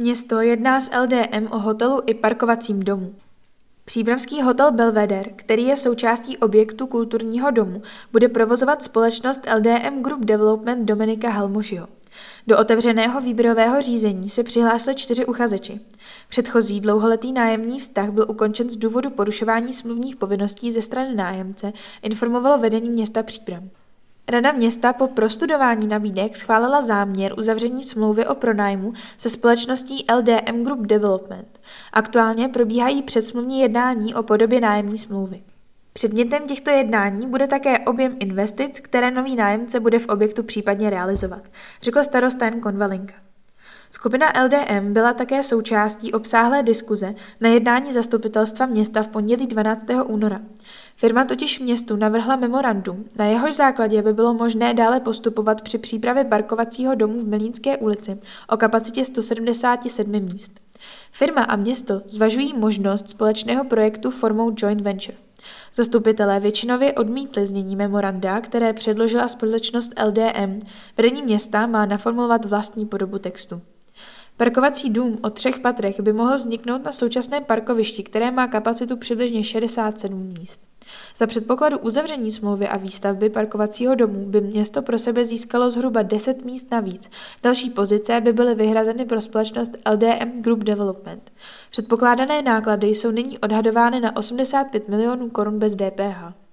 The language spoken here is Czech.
Město jedná s LDM o hotelu i parkovacím domu. Příbramský hotel Belvedere, který je součástí objektu kulturního domu, bude provozovat společnost LDM Group Development Dominika Helmušiho. Do otevřeného výběrového řízení se přihlásili čtyři uchazeči. Předchozí dlouholetý nájemní vztah byl ukončen z důvodu porušování smluvních povinností ze strany nájemce, informovalo vedení města Příbram. Rada města po prostudování nabídek schválila záměr uzavření smlouvy o pronájmu se společností LDM Group Development. Aktuálně probíhají předsmluvní jednání o podobě nájemní smlouvy. Předmětem těchto jednání bude také objem investic, které nový nájemce bude v objektu případně realizovat, řekl starosta Jan Konvalinka. Skupina LDM byla také součástí obsáhlé diskuze na jednání zastupitelstva města v pondělí 12. února. Firma totiž městu navrhla memorandum, na jehož základě by bylo možné dále postupovat při přípravě parkovacího domu v Milínské ulici o kapacitě 177 míst. Firma a město zvažují možnost společného projektu formou joint venture. Zastupitelé většinově odmítli znění memoranda, které předložila společnost LDM. Vedení města má naformulovat vlastní podobu textu. Parkovací dům o třech patrech by mohl vzniknout na současném parkovišti, které má kapacitu přibližně 67 míst. Za předpokladu uzavření smlouvy a výstavby parkovacího domu by město pro sebe získalo zhruba 10 míst navíc. Další pozice by byly vyhrazeny pro společnost LDM Group Development. Předpokládané náklady jsou nyní odhadovány na 85 milionů korun bez DPH.